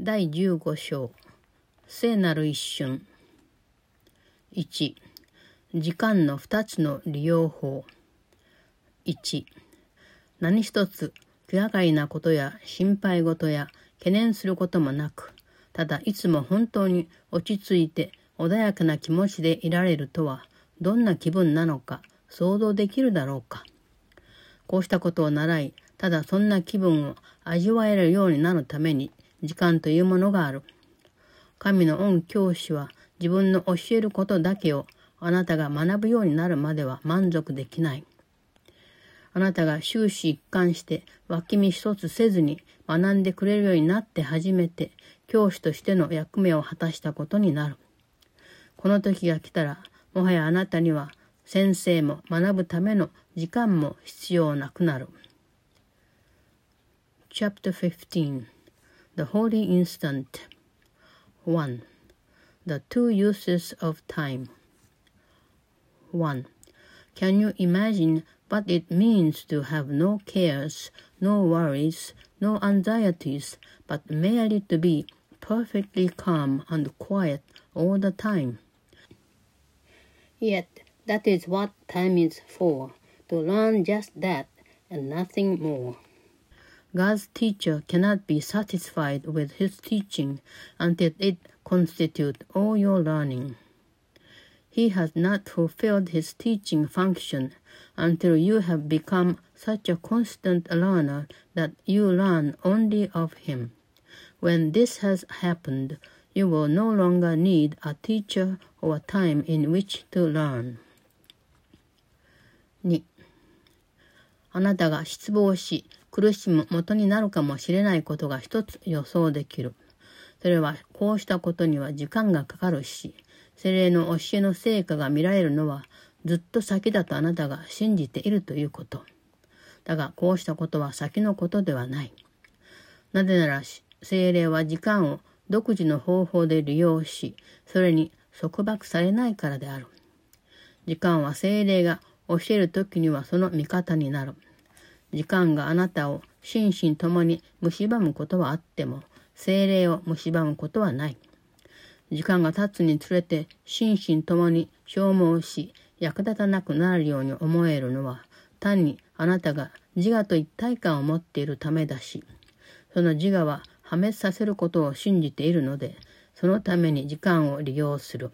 第15章。聖なる一瞬。1時間の2つの利用法。1何一つ気がかりなことや心配事や懸念することもなくただいつも本当に落ち着いて穏やかな気持ちでいられるとはどんな気分なのか想像できるだろうか。こうしたことを習いただそんな気分を味わえるようになるために時間というものがある。神の恩教師は自分の教えることだけをあなたが学ぶようになるまでは満足できない。あなたが終始一貫して脇見一つせずに学んでくれるようになって初めて教師としての役目を果たしたことになる。この時が来たらもはやあなたには先生も学ぶための時間も必要なくなる。Chapter 15 The Holy Instant 1. The Two Uses of Time 1. Can you imagine what it means to have no cares, no worries, no anxieties, but merely to be perfectly calm and quiet all the time? Yet, that is what time is for, to learn just that and nothing more. God's teacher cannot be satisfied with his teaching until it constitutes all your learning. He has not fulfilled his teaching function until you have become such a constant learner that you learn only of him. When this has happened, you will no longer need a teacher or time in which to learn. 2. あなたが失望し、 苦しむ元になるかもしれないことが一つ予想できる。それはこうしたことには時間がかかるし、精霊の教えの成果が見られるのはずっと先だとあなたが信じているということ。だがこうしたことは先のことではない。なぜなら精霊は時間を独自の方法で利用し、それに束縛されないからである。時間は精霊が教える時にはその味方になる。時間があなたを心身ともに蝕むことはあっても、精霊を蝕むことはない。時間が経つにつれて心身ともに消耗し、役立たなくなるように思えるのは、単にあなたが自我と一体感を持っているためだし、その自我は破滅させることを信じているので、そのために時間を利用する。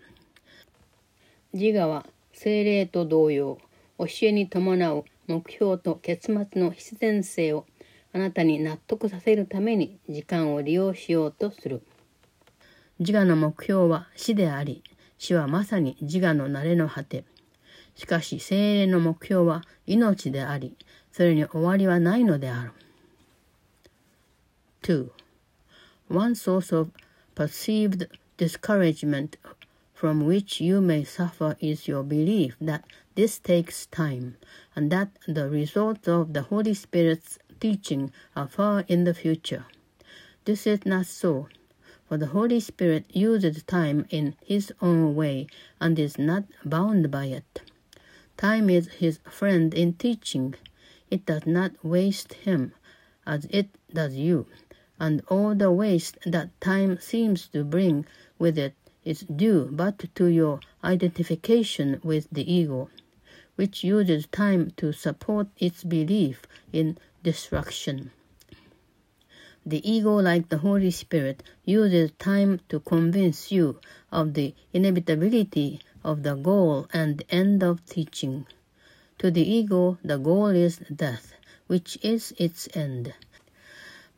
自我は精霊と同様、教えに伴う目標と結末の必然性をあなたに納得させるために時間を利用しようとする。自我の目標は死であり、死はまさに自我の慣れの果て。しかし精霊の目標は命であり、それに終わりはないのである。2. One source of perceived discouragement from which you may suffer is your belief that this takes time, and that the results of the Holy Spirit's teaching are far in the future. This is not so, for the Holy Spirit uses time in His own way and is not bound by it. Time is His friend in teaching. It does not waste Him as it does you, and all the waste that time seems to bring with it is due but to your identification with the ego, which uses time to support its belief in destruction. The ego, like the Holy Spirit, uses time to convince you of the inevitability of the goal and end of teaching. To the ego, the goal is death, which is its end.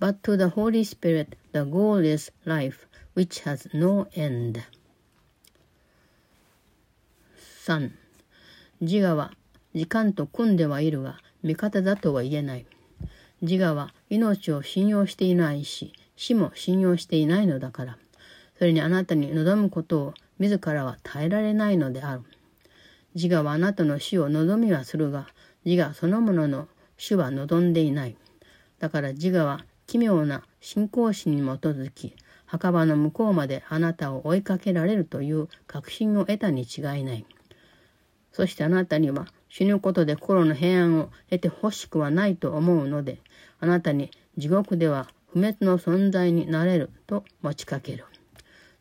But to the Holy Spirit, the goal is life, which has no end. 3. 自我は時間と組んではいるが味方だとは言えない。自我は命を信用していないし死も信用していないのだから。それにあなたに望むことを自らは耐えられないのである。自我はあなたの死を望みはするが、自我そのものの死は望んでいない。だから自我は奇妙な信仰心に基づき、墓場の向こうまであなたを追いかけられるという確信を得たに違いない。そしてあなたには死ぬことで心の平安を得てほしくはないと思うので、あなたに地獄では不滅の存在になれると持ちかける。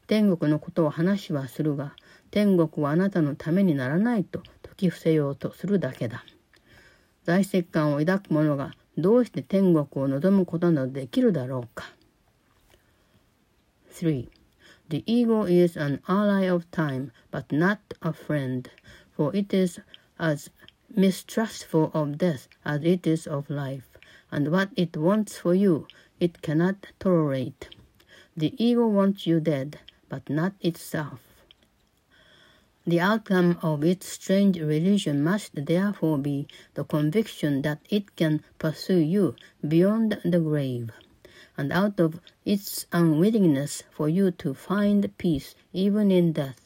天国のことを話はするが、天国はあなたのためにならないと説き伏せようとするだけだ。在籍感を抱く者がどうして天国を望むことなどできるだろうか。3. The ego is an ally of time, but not a friend, for it is as mistrustful of death as it is of life, and what it wants for you, it cannot tolerate. The ego wants you dead, but not itself. The outcome of its strange religion must therefore be the conviction that it can pursue you beyond the grave, and out of its unwillingness for you to find peace even in death,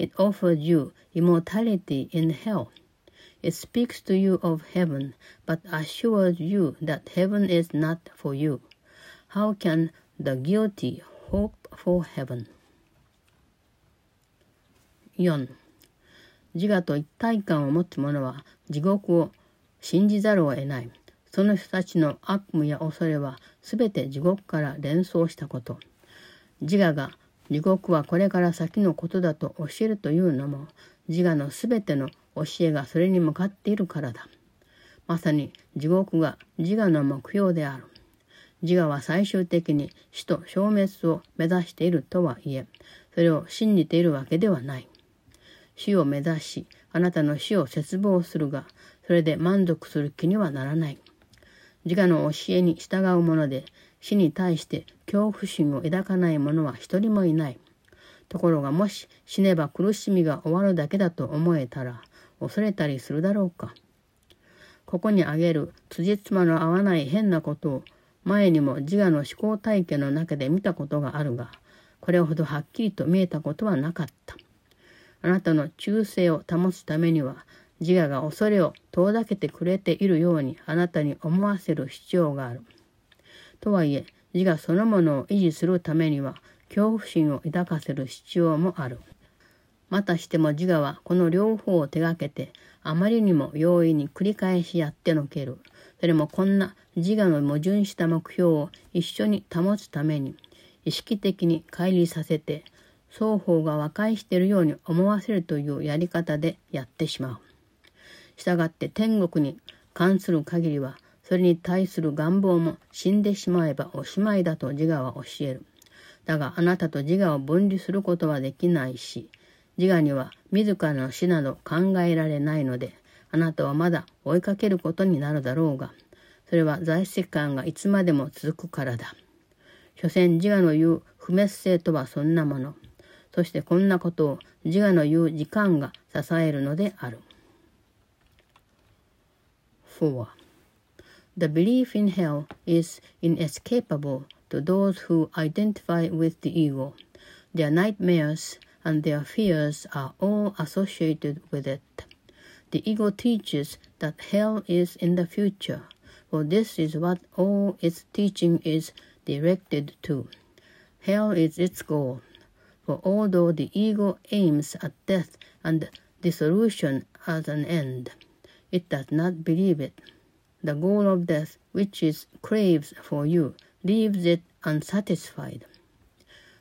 it offers you immortality in hell. It speaks to you of heaven, but assures you that heaven is not for you. How can the guilty hope for heaven? 4. 自我と一体感を持つ者は地獄を信じざるを得ない。その人たちの悪夢や恐れは全て地獄から連想したこと。自我が地獄はこれから先のことだと教えるというのも自我の全ての教えがそれに向かっているからだ。まさに地獄が自我の目標である。自我は最終的に死と消滅を目指しているとはいえ、それを信じているわけではない。死を目指し、あなたの死を絶望するが、それで満足する気にはならない。自我の教えに従うもので、死に対して恐怖心を抱かない者は一人もいない。ところがもし死ねば苦しみが終わるだけだと思えたら、恐れたりするだろうか。ここに挙げる辻褄の合わない変なことを前にも自我の思考体験の中で見たことがあるが、これほどはっきりと見えたことはなかった。あなたの忠誠を保つためには、自我が恐れを遠ざけてくれているようにあなたに思わせる必要がある。とはいえ、自我そのものを維持するためには、恐怖心を抱かせる必要もある。またしても自我はこの両方を手がけて、あまりにも容易に繰り返しやってのける。それもこんな自我の矛盾した目標を一緒に保つために、意識的に乖離させて、双方が和解しているように思わせるというやり方でやってしまう。したがって天国に関する限りは、それに対する願望も死んでしまえばおしまいだと自我は教える。だがあなたと自我を分離することはできないし、自我には自らの死など考えられないので、あなたはまだ追いかけることになるだろうが、それは在籍感がいつまでも続くからだ。所詮自我の言う不滅性とはそんなもの。そしてこんなことを自我の言う時間が支えるのである。4. The belief in hell is inescapable to those who identify with the ego. Their nightmares and their fears are all associated with it. The ego teaches that hell is in the future, for this is what all its teaching is directed to. Hell is its goal, for although the ego aims at death and dissolution as an end, it does not believe it. The goal of death, which it craves for you, leaves it unsatisfied.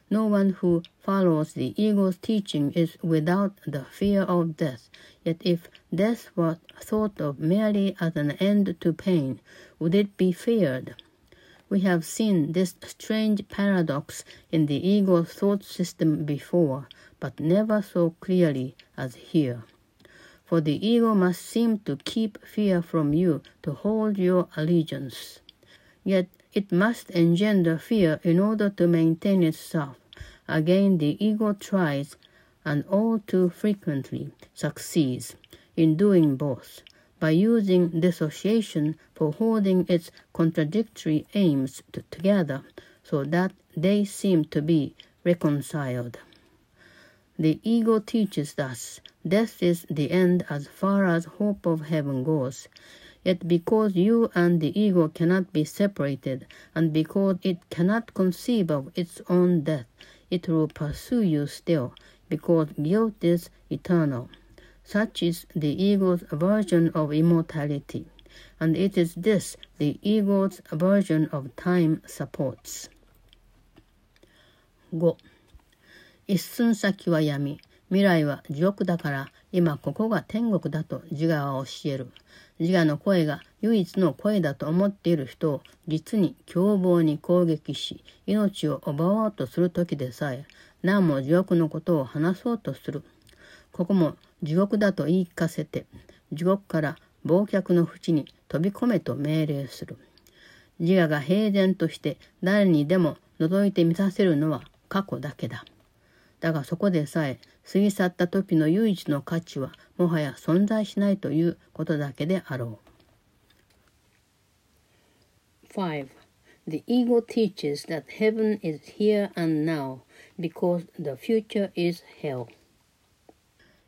No one who follows the ego's teaching is without the fear of death. Yet if death were thought of merely as an end to pain, would it be feared? We have seen this strange paradox in the ego's thought system before, but never so clearly as here. For the ego must seem to keep fear from you to hold your allegiance. Yet it must engender fear in order to maintain itself. Again, the ego tries, and all too frequently succeeds, in doing both by using dissociation for holding its contradictory aims together so that they seem to be reconciled. The ego teaches thus death is the end as far as hope of heaven goes. Yet because you and the ego cannot be separated, and because it cannot conceive of its own death, it will pursue you still, because guilt is eternal. Such is the ego's version of immortality. and it is this the ego's version of time supports. 5. 一寸先は闇、 未来は地獄だから今ここが天国だと自我は教える。自我の声が唯一の声だと思っている人を実に凶暴に攻撃し命を奪おうとする時でさえ何も地獄のことを話そうとする。ここも地獄だと言い聞かせて地獄から忘却の淵に飛び込めと命令する。自我が平然として誰にでも覗いてみさせるのは過去だけだ。だがそこでさえ過ぎ去った時の唯一の価値はもはや存在しないということだけであろう。5. The ego teaches that heaven is here and now because the future is hell.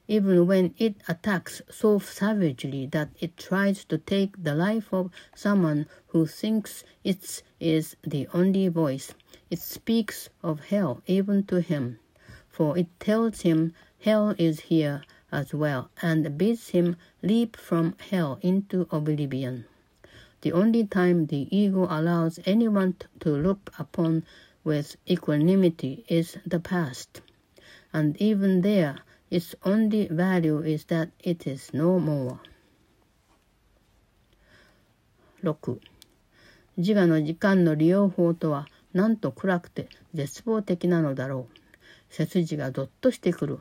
even when it attacks so savagely that it tries to take the life of someone who thinks it is the only voice. It speaks of hell even to him, for it tells him hell is here as well and bids him leap from hell into oblivion. The only time the ego allows anyone to look upon with equanimity is the past, and even there Its only value is that it is no more. 6. 自我の時間の利用法とはなんと暗くて絶望的なのだろう。 背筋がどっとしてくる。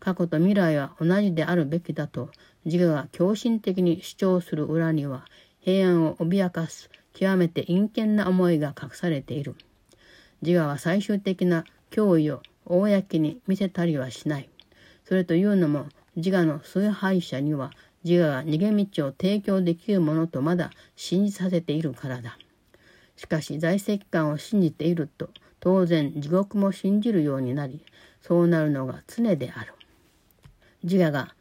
過去と未来は同じであるべきだと自我が狂信的に主張する裏には平安を脅かす極めて陰険な思いが隠されている。自我は最終的な脅威を公に見せたりはしない。それというのも自我の崇拝者には自我が逃げ道を提供できるものとまだ信じさせているからだ。しかし在籍感を信じていると当然地獄も信じるようになりそうなるのが常である。自我が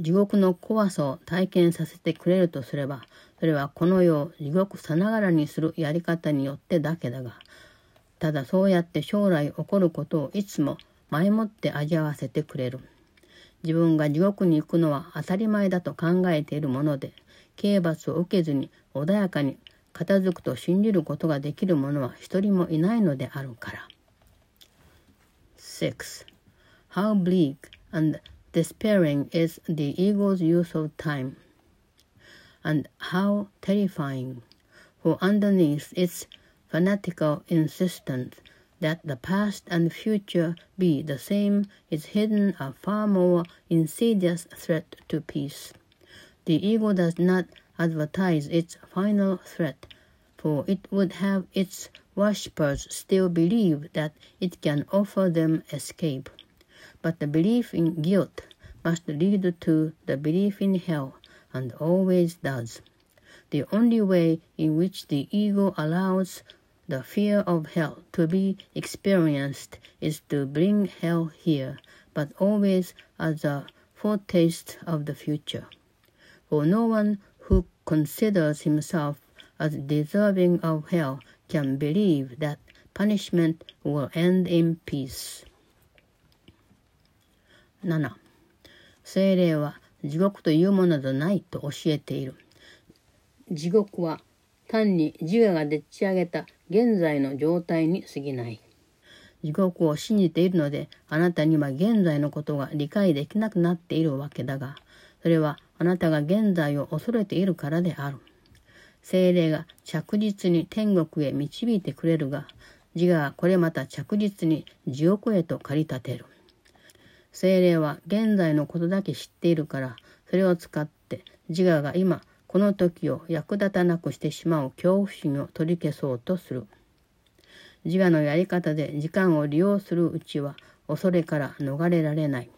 地獄の怖さを体験させてくれるとすればそれはこの世を地獄さながらにするやり方によってだけだがただそうやって将来起こることをいつも前もって味わわせてくれる。自分が地獄に行くのは当たり前だと考えているもので、刑罰を受けずに穏やかに片付くと信じることができる者は一人もいないのであるから。6. How bleak and despairing is the ego's use of time, and how terrifying, for underneath its fanatical insistence that the past and future be the same is hidden a far more insidious threat to peace. The ego does not advertise its final threat, for it would have its worshippers still believe that it can offer them escape. But the belief in guilt must lead to the belief in hell, and always does. The only way in which the ego allows the fear of hell to be experienced is to bring hell here, but always as a foretaste of the future. For no one considers himself as deserving of hell can believe that punishment will end in peace. 7. 精霊は地獄というものでないと教えている。地獄は単に自我がでっち上げた現在の状態に過ぎない。地獄を信じているので、あなたには現在のことが理解できなくなっているわけだが、それはあなたが現在を恐れているからである。精霊が着実に天国へ導いてくれるが、自我はこれまた着実に地獄へと駆り立てる。精霊は現在のことだけ知っているから、それを使って自我が今この時を役立たなくしてしまう恐怖心を取り消そうとする。自我のやり方で時間を利用するうちは恐れから逃れられない。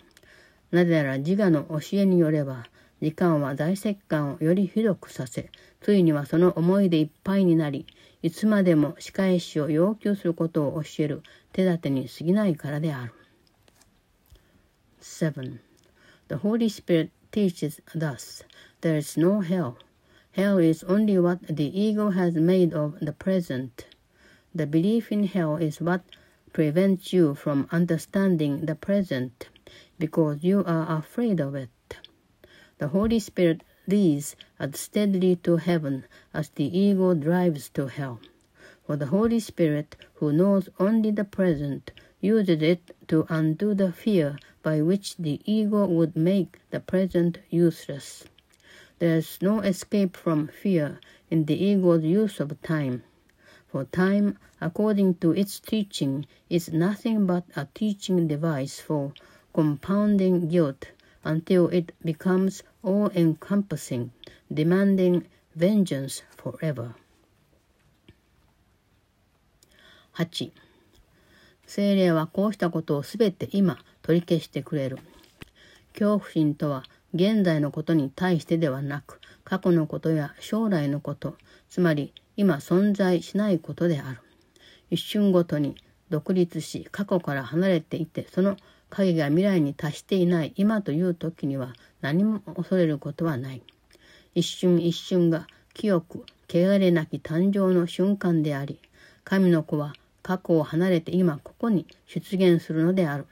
なぜなら自我の教えによれば、時間は大石感をよりひどくさせ、ついにはその思いでいっぱいになり、いつまでも仕返しを要求することを教える手立てに過ぎないからである。7. The Holy Spirit teaches thus, there is no hell. Hell is only what the ego has made of the present. The belief in hell is what prevents you from understanding the present because you are afraid of it. The Holy Spirit leads as steadily to heaven as the ego drives to hell. For the Holy Spirit, who knows only the present, uses it to undo the fear by which the ego would make the present useless. There is no escape from fear in the ego's use of time. For time, according to its teaching, is nothing but a teaching device for compounding guilt until it becomes all encompassing, demanding vengeance forever. 8精霊はこうしたことをすべて今取り消してくれる。恐怖心とは現在のことに対してではなく過去のことや将来のことつまり今存在しないことである一瞬ごとに独立し過去から離れていてその影が未来に達していない。今という時には何も恐れることはない。一瞬一瞬が清く汚れなき誕生の瞬間であり神の子は過去を離れて今ここに出現するのである。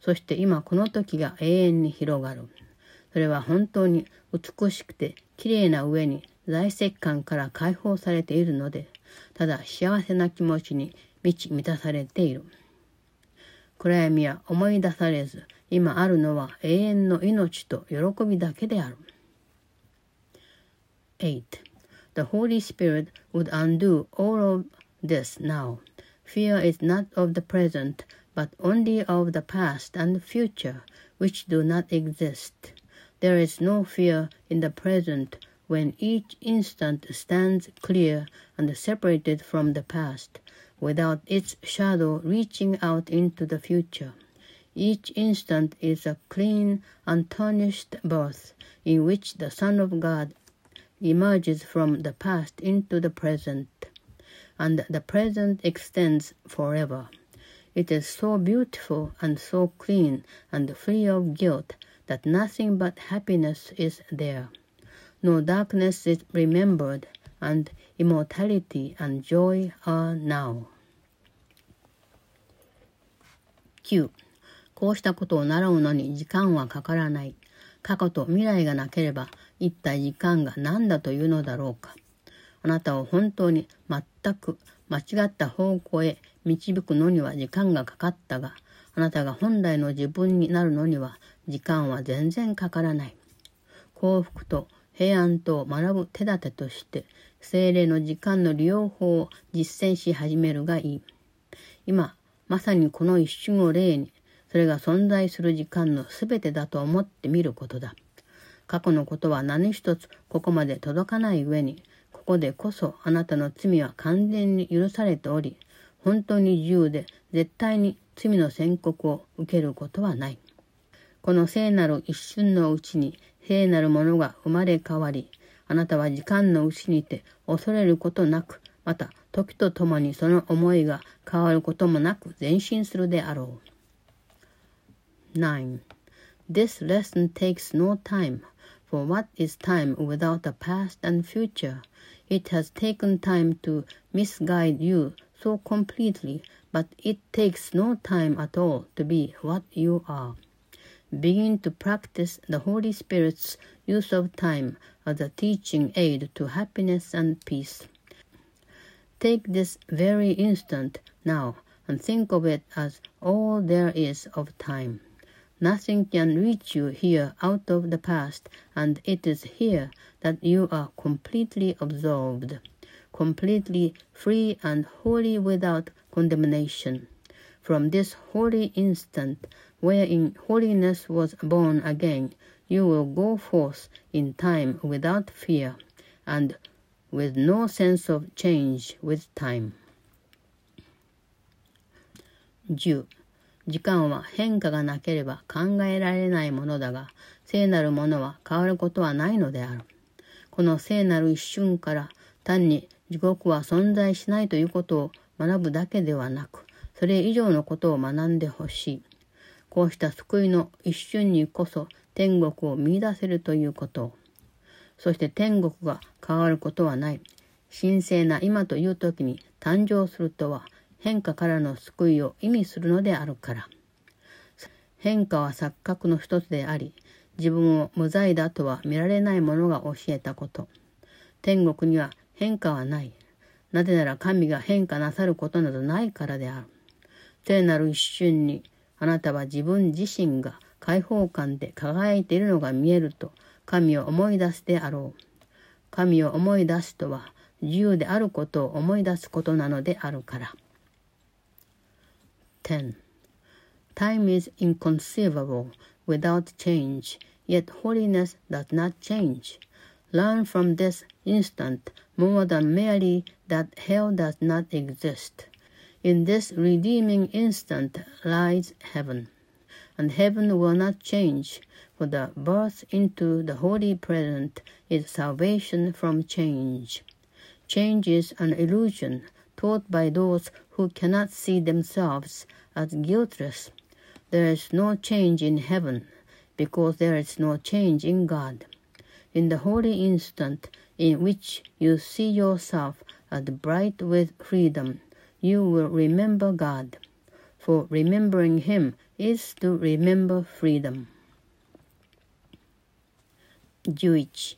そして今この時が永遠に広がる。それは本当に美しくて綺麗な上に在籍感から解放されているので、ただ幸せな気持ちに満ち満たされている。暗闇は思い出されず、今あるのは永遠の命と喜びだけである。8. The Holy Spirit would undo all of this now. Fear is not of the present, but only of the past and future, which do not exist. There is no fear in the present when each instant stands clear and separated from the past, without its shadow reaching out into the future. Each instant is a clean, untarnished birth in which the Son of God emerges from the past into the present, and the present extends forever. It is so beautiful and so clean and free of guilt that nothing but happiness is there. No darkness is remembered, and immortality and joy are now. 9. こうしたことを習うのに時間はかからない。過去と未来がなければ一体時間が何だというのだろうか。あなたを本当に全く間違った方向へ導くのには時間がかかったが、あなたが本来の自分になるのには時間は全然かからない。幸福と平安と学ぶ手立てとして、精霊の時間の利用法を実践し始めるがいい。今、まさにこの一瞬を例に、それが存在する時間の全てだと思ってみることだ。過去のことは何一つここまで届かない上に、ここでこそあなたの罪は完全に許されており、本当に自由で絶対に罪の宣告を受けることはない。この聖なる一瞬のうちに聖なるものが生まれ変わり、あなたは時間のうちにて恐れることなく、また時とともにその思いが変わることもなく前進するであろう。9. This lesson takes no time, for what is time without the past and future? It has taken time to misguide you so completely, but it takes no time at all to be what you are. Begin to practice the Holy Spirit's use of time as a teaching aid to happiness and peace. Take this very instant now and think of it as all there is of time. Nothing can reach you here out of the past, and it is here that you are completely absorbed completely free and wholly without condemnation. From this holy instant, wherein holiness was born again, you will go forth in time without fear, and with no sense of change with time. 10. 時間は変化がなければ考えられないものだが、聖なるものは変わることはないのである。この聖なる一瞬から単に地獄は存在しないということを学ぶだけではなく、それ以上のことを学んでほしい。こうした救いの一瞬にこそ天国を見出せるということを。そして天国が変わることはない。神聖な今という時に誕生するとは変化からの救いを意味するのであるから。変化は錯覚の一つであり、自分を無罪だとは見られない者が教えたこと。天国には変化はない。なぜなら神が変化なさることなどないからである。聖なる一瞬にあなたは自分自身が解放感で輝いているのが見えると神を思い出すであろう。神を思い出すとは自由であることを思い出すことなのであるから。10. Time is inconceivable without change, yet holiness does not change. Learn from this instant more than merely that hell does not exist. In this redeeming instant lies heaven, and heaven will not change, for the birth into the holy present is salvation from change. Change is an illusion taught by those who cannot see themselves as guiltless. There is no change in heaven, because there is no change in God. In the holy instant in which you see yourself as bright with freedom, you will remember God. For remembering Him is to remember freedom. 11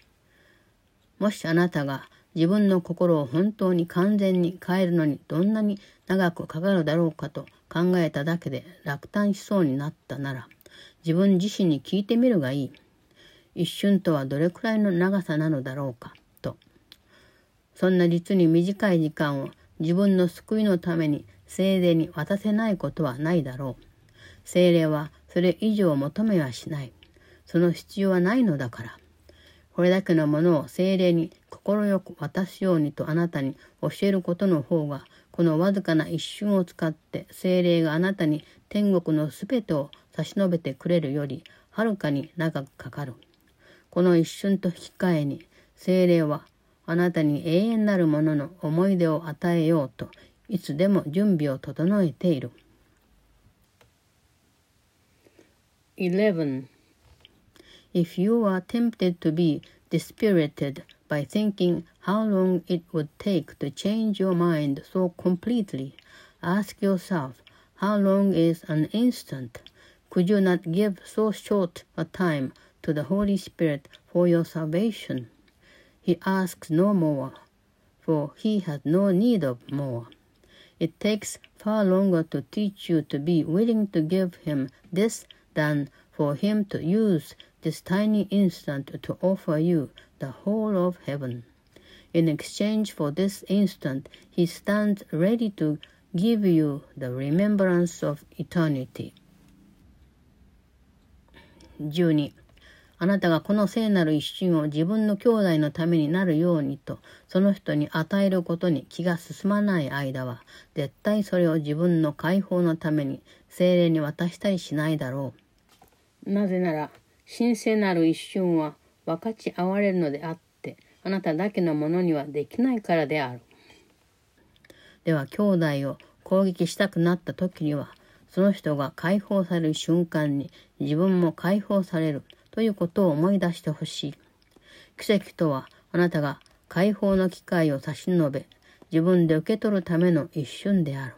もしあなたが自分の心を本当に完全に変えるのにどんなに長くかかるだろうかと考えただけで落胆しそうになったなら自分自身に聞いてみるがいい。一瞬とはどれくらいの長さなのだろうかと。そんな実に短い時間を自分の救いのために精霊に渡せないことはないだろう。精霊はそれ以上求めはしない。その必要はないのだから。これだけのものを精霊に快く渡すようにとあなたに教えることの方が、このわずかな一瞬を使って精霊があなたに天国のすべてを差し伸べてくれるより、はるかに長くかかる。この一瞬と引き換えに、精霊はあなたに永遠なるものの思い出を与えようと、いつでも準備を整えている。11 If you are tempted to be dispirited by thinking how long it would take to change your mind so completely, ask yourself, how long is an instant? Could you not give so short a time to the Holy Spirit for your salvation? He asks no more, for he has no need of more. It takes far longer to teach you to be willing to give him this than for him to use this tiny instant to offer you the whole of heaven. In exchange for this instant, he stands ready to give you the remembrance of eternity. 12. あなたがこの聖なる一瞬を自分の兄弟のためになるようにと、その人に与えることに気が進まない間は、絶対それを自分の解放のために精霊に渡したりしないだろう。なぜなら、神聖なる一瞬は分かち合われるのであって、あなただけのものにはできないからである。では、兄弟を攻撃したくなった時には、その人が解放される瞬間に自分も解放されるということを思い出してほしい。奇跡とは、あなたが解放の機会を差し伸べ、自分で受け取るための一瞬である。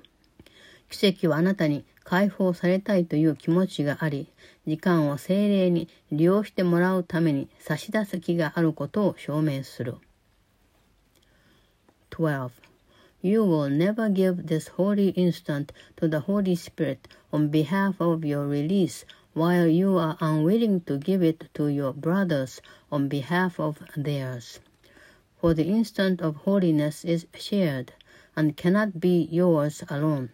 奇跡はあなたに解放されたいという気持ちがあり、時間を精霊に利用してもらうために差し出す気があることを証明する。12. You will never give this holy instant to the Holy Spirit on behalf of your release while you are unwilling to give it to your brothers on behalf of theirs. For the instant of holiness is shared and cannot be yours alone.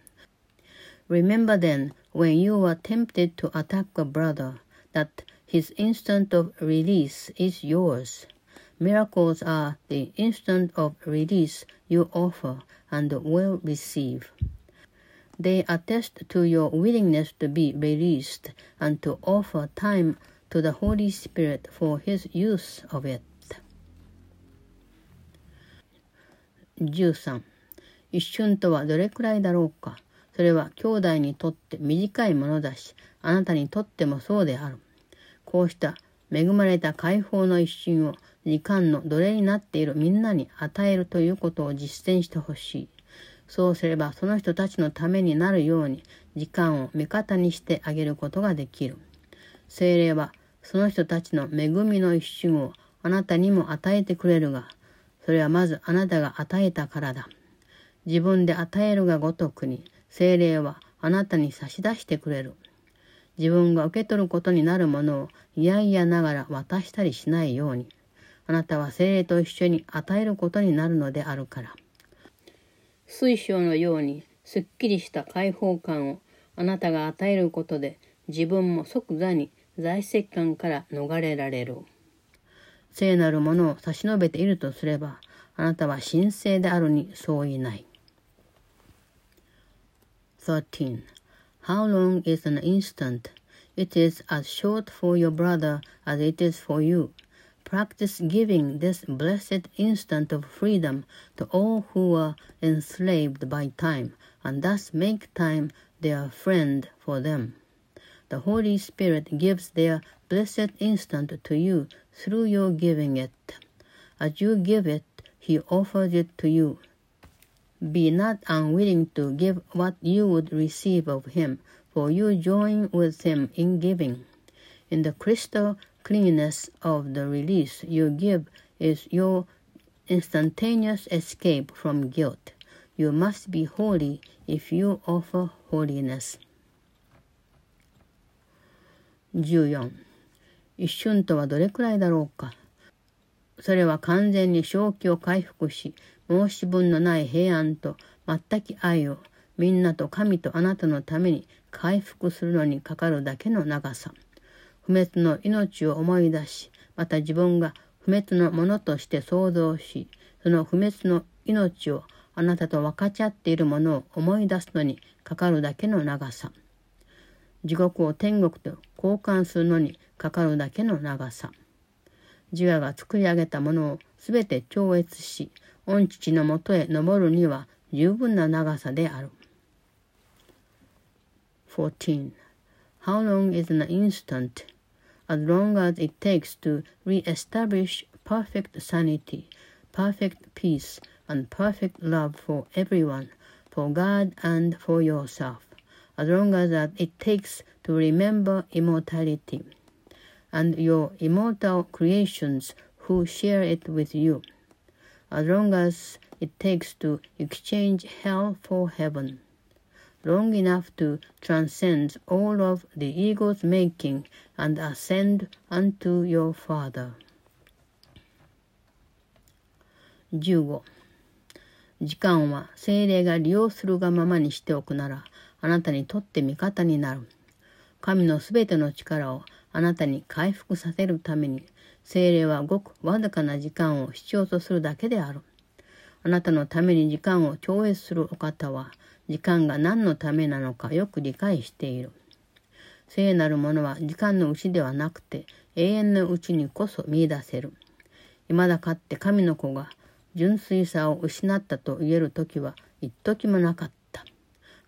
Remember then, when you are tempted to attack a brother, that his instant of release is yours. Miracles are the instant of release you offer and will receive. They attest to your willingness to be released and to offer time to the Holy Spirit for his use of it. 13. 一瞬とはどれくらいだろうかそれは兄弟にとって短いものだし、あなたにとってもそうである。こうした恵まれた解放の一瞬を時間の奴隷になっているみんなに与えるということを実践してほしい。そうすればその人たちのためになるように時間を味方にしてあげることができる。精霊はその人たちの恵みの一瞬をあなたにも与えてくれるが、それはまずあなたが与えたからだ。自分で与えるがごとくに、精霊はあなたに差し出してくれる。自分が受け取ることになるものをいやいやながら渡したりしないように、あなたは精霊と一緒に与えることになるのであるから。水晶のようにすっきりした解放感をあなたが与えることで自分も即座に在籍感から逃れられる。聖なるものを差し伸べているとすれば、あなたは神聖であるに相違ない。13. How long is an instant? It is as short for your brother as it is for you. Practice giving this blessed instant of freedom to all who are enslaved by time, and thus make time their friend for them. The Holy Spirit gives their blessed instant to you through your giving it. As you give it, He offers it to you. Be not unwilling to give what you would receive of him, for you join with him in giving. In the crystal cleanness of the release you give is your instantaneous escape from guilt. You must be holy if you offer holiness. 14. 一瞬とはどれくらいだろうか。それは完全に正気を回復し、申し分のない平安と全く愛をみんなと神とあなたのために回復するのにかかるだけの長さ。不滅の命を思い出し、また自分が不滅のものとして想像し、その不滅の命をあなたと分かち合っているものを思い出すのにかかるだけの長さ。地獄を天国と交換するのにかかるだけの長さ。自我が作り上げたものをすべて超越し、御父のもとへ登るには十分な長さである。14. How long is an instant? As long as it takes to re-establish perfect sanity, perfect peace, and perfect love for everyone, for God and for yourself. As long as that it takes to remember immortality, and your immortal creations who share it with you as long as it takes to exchange hell for heaven, long enough to transcend all of the ego's making and ascend unto your Father. 15. 時間は精霊が利用するがままにしておくなら、あなたにとって味方になる。神のすべての力をあなたに回復させるために精霊はごくわずかな時間を必要とするだけである。あなたのために時間を超越するお方は、時間が何のためなのかよく理解している。聖なるものは時間のうちではなくて、永遠のうちにこそ見出せる。未だかって神の子が純粋さを失ったと言える時は一時もなかった。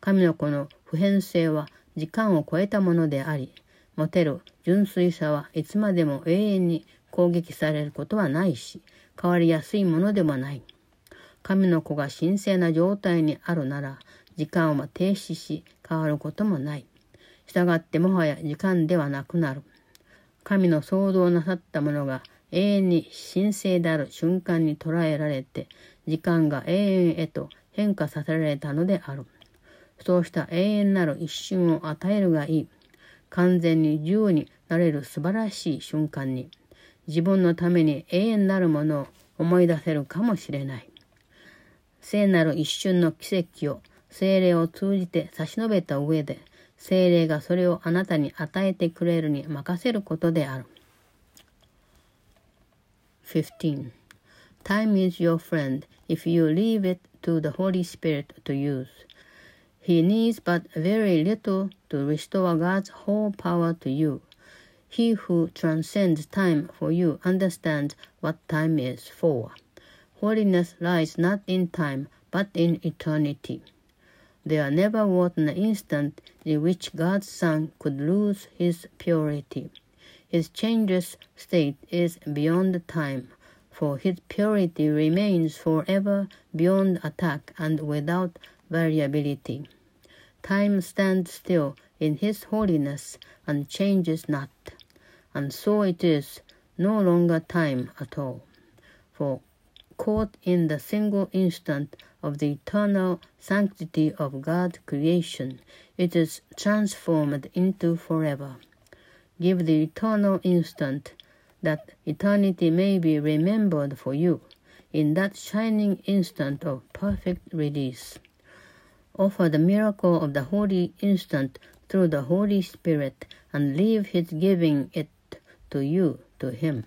神の子の普遍性は時間を超えたものであり、持てる純粋さはいつまでも永遠に攻撃されることはないし、変わりやすいものでもない。神の子が神聖な状態にあるなら、時間は停止し変わることもない。従ってもはや時間ではなくなる。神の創造なさったものが永遠に神聖である瞬間に捉えられて、時間が永遠へと変化させられたのである。そうした永遠なる一瞬を与えるがいい。完全に自由になれる素晴らしい瞬間に。自分のために永遠なるものを思い出せるかもしれない。聖なる一瞬の奇跡を精霊を通じて差し伸べた上で、精霊がそれをあなたに与えてくれるに任せることである。15. Time is your friend if you leave it to the Holy Spirit to use. He needs but very little to restore God's whole power to you. He who transcends time for you understands what time is for. Holiness lies not in time, but in eternity. There never was an instant in which God's Son could lose his purity. His changeless state is beyond time, for his purity remains forever beyond attack and without variability. Time stands still in his holiness and changes not. and so it is no longer time at all. For caught in the single instant of the eternal sanctity of God's creation, it is transformed into forever. Give the eternal instant that eternity may be remembered for you in that shining instant of perfect release. Offer the miracle of the holy instant through the Holy Spirit and leave His giving it to you to Him.